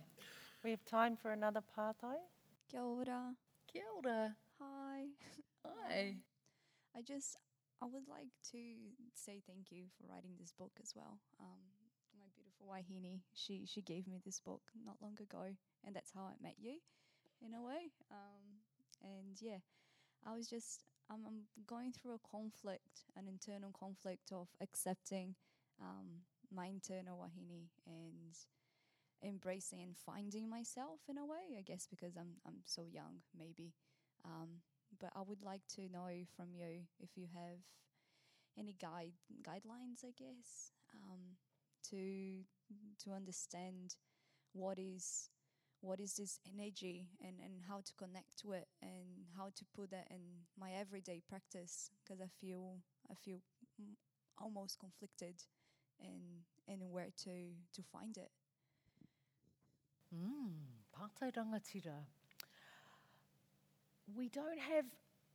S2: We have time for another pātai.
S6: Kia ora.
S3: Kia ora.
S6: Hi. [laughs]
S3: Hi.
S6: I just, I would like to say thank you for writing this book as well. Um, my beautiful Wahine, she she gave me this book not long ago, and that's how I met you, in a way. Um, and yeah, I was just, um, I'm going through a conflict, an internal conflict of accepting um, my internal Wahine and embracing and finding myself in a way. I guess because I'm I'm so young, maybe. Um, but I would like to know from you if you have any guide guidelines, I guess, um, to to understand what is what is this energy and, and how to connect to it and how to put that in my everyday practice because I feel I feel almost conflicted in in where to to find it.
S3: Pātai rangatira. We don't have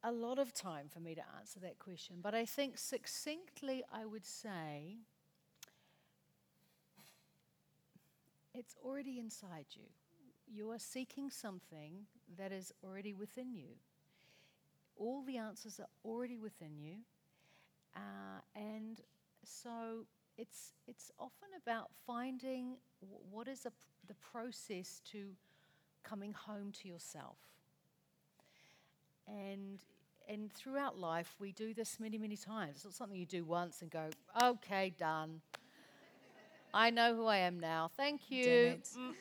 S3: a lot of time for me to answer that question, but I think succinctly I would say it's already inside you. You are seeking something that is already within you. All the answers are already within you. Uh, and so it's, it's often about finding w- what is the process to coming home to yourself. And, and throughout life, we do this many, many times. It's not something you do once and go, okay, done. I know who I am now. Thank you. Mm.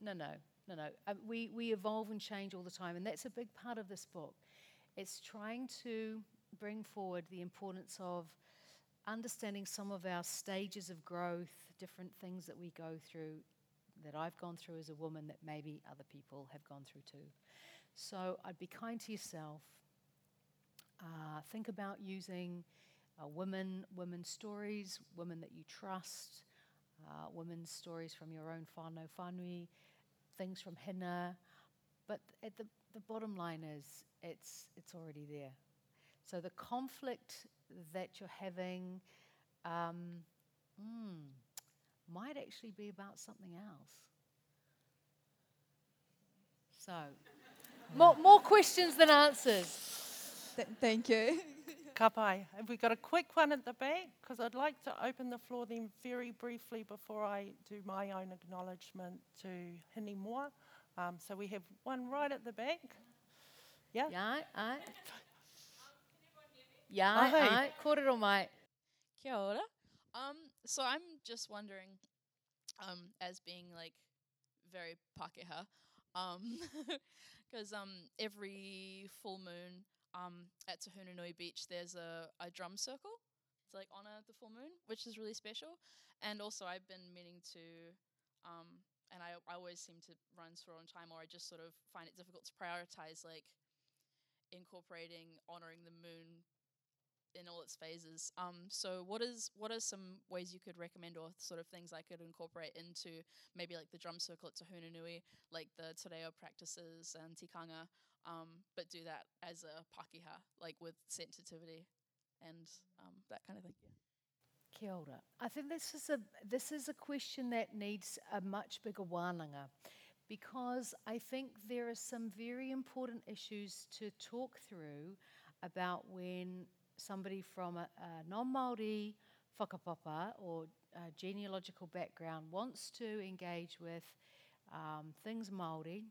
S3: no, no, no, no. Uh, we, we evolve and change all the time, and that's a big part of this book. It's trying to bring forward the importance of understanding some of our stages of growth, different things that we go through, that I've gone through as a woman, that maybe other people have gone through too. So I'd be kind to yourself. Uh, think about using uh, women, women's stories, women that you trust, uh, women's stories from your own whānau whānui, things from Hina. But at the, the bottom line is, it's, it's already there. So the conflict that you're having um, mm, might actually be about something else. So, [laughs] more, more questions than answers.
S4: Th- thank you. [laughs]
S2: Ka pai. Have we got a quick one at the back? Because I'd like to open the floor then very briefly before I do my own acknowledgement to Hinemoa. Um, so we have one right at the back. Yeah?
S3: Yeah, ai. [laughs] Yeah,
S2: Oh, hey.
S3: ai. Kōrero mai.
S7: Kia ora. Um, so I'm just wondering, um, as being like very Pākehā, um, [laughs] because um, every full moon um, at Tāhunanui Beach, there's a, a drum circle to like honor the full moon, which is really special. And also, I've been meaning to, um, and I, I always seem to run short on time, or I just sort of find it difficult to prioritize like incorporating honoring the moon in all its phases. Um, so what is what are some ways you could recommend or sort of things I could incorporate into maybe like the drum circle at Tāhunanui, like the Te practices and tikanga, um, but do that as a Pākehā, like with sensitivity and um, that kind of thing.
S3: Kia ora. I think this is a this is a question that needs a much bigger wānanga because I think there are some very important issues to talk through about when somebody from a, a non-Māori whakapapa or genealogical background wants to engage with um, things Māori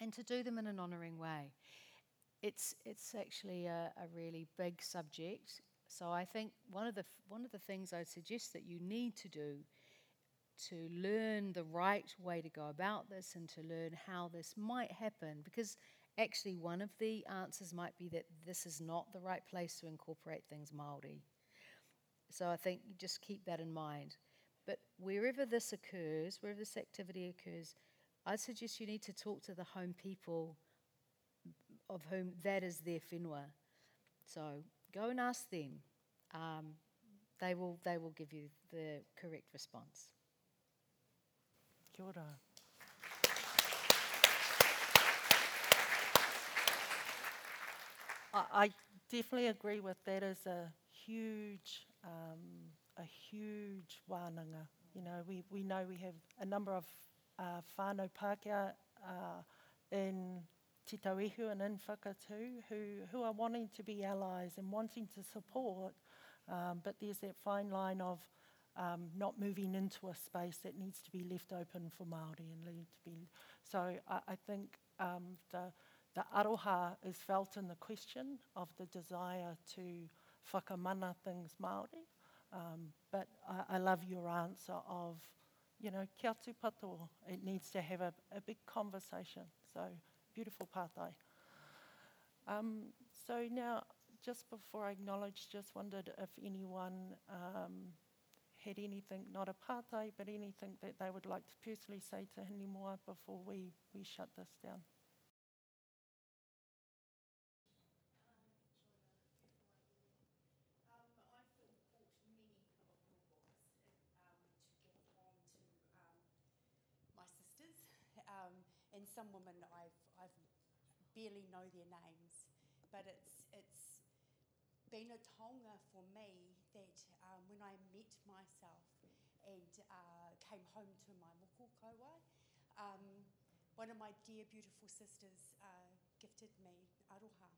S3: and to do them in an honouring way. It's, it's actually a, a really big subject so I think one of the one of the things I'd suggest that you need to do to learn the right way to go about this and to learn how this might happen because actually one of the answers might be that this is not the right place to incorporate things Maori. So I think just keep that in mind. But wherever this occurs, wherever this activity occurs, I suggest you need to talk to the home people of whom that is their whenua. So go and ask them. Um, they will they will give you the correct response.
S2: Kia ora. I, I definitely agree with that as a huge, um, a huge wānanga. You know, we, we know we have a number of uh, whānau Pākehā uh, in Te Tauihu and in Whakatū who, who are wanting to be allies and wanting to support, um, but there's that fine line of um, not moving into a space that needs to be left open for Māori and need to be. So I, I think um, the the aroha is felt in the question of the desire to whakamana things Māori. Um, but I, I love your answer of, you know, kia tūpato, it needs to have a, a big conversation. So beautiful pātai. Um, so now, just before I acknowledge, just wondered if anyone um, had anything, not a pātai, but anything that they would like to personally say to Hinemoa before we, we shut this down.
S8: my sisters, um, and some women I've, I've barely know their names, but it's, it's been a taonga for me that um, when I met myself and uh, came home to my moko um, one of my dear, beautiful sisters uh, gifted me aroha.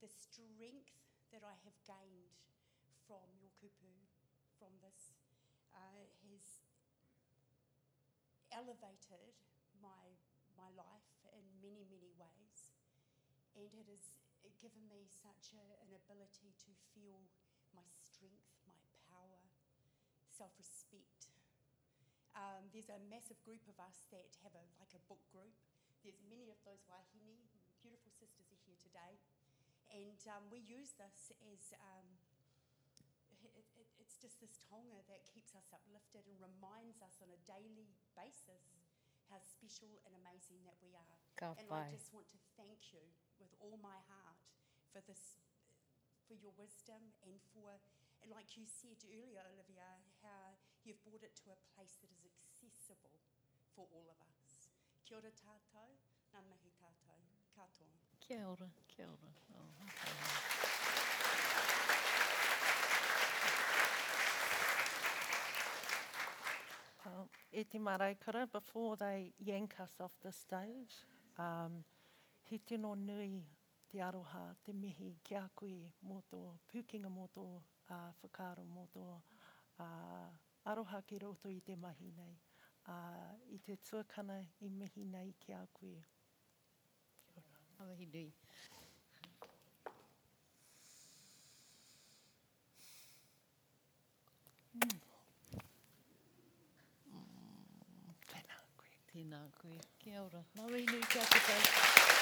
S8: The strength that I have gained from your kupu, from this, uh, has elevated my, my life in many, many ways. And it has given me such a, an ability to feel my strength, my power, self respect. Um, there's a massive group of us that have a, like a book group. There's many of those wahine, beautiful sisters are here today. And um, we use this as um, it, it, it's just this taonga that keeps us uplifted and reminds us on a daily basis how special and amazing that we are.
S3: Ka
S8: And I just want to thank you with all my heart for this, for your wisdom and for, and like you said earlier, Olivia, how you've brought it to a place that is accessible for all of us. Kia ora tātou, ngā mihi tātou, katoa.
S3: Kia ora, kia ora. Oh,
S2: e te maraikara, before they yank us off the stage, um, he tino nui te aroha, te mihi ki a koe mō tō pūkinga mō tō uh, whakaro mō tō uh, aroha ki roto i te mahi nei. Uh, I te tuakana i mihi nei ki a koe.
S3: Kia ora. Awahi nui Martina, kui kiaurat. Mä vihdoin kättä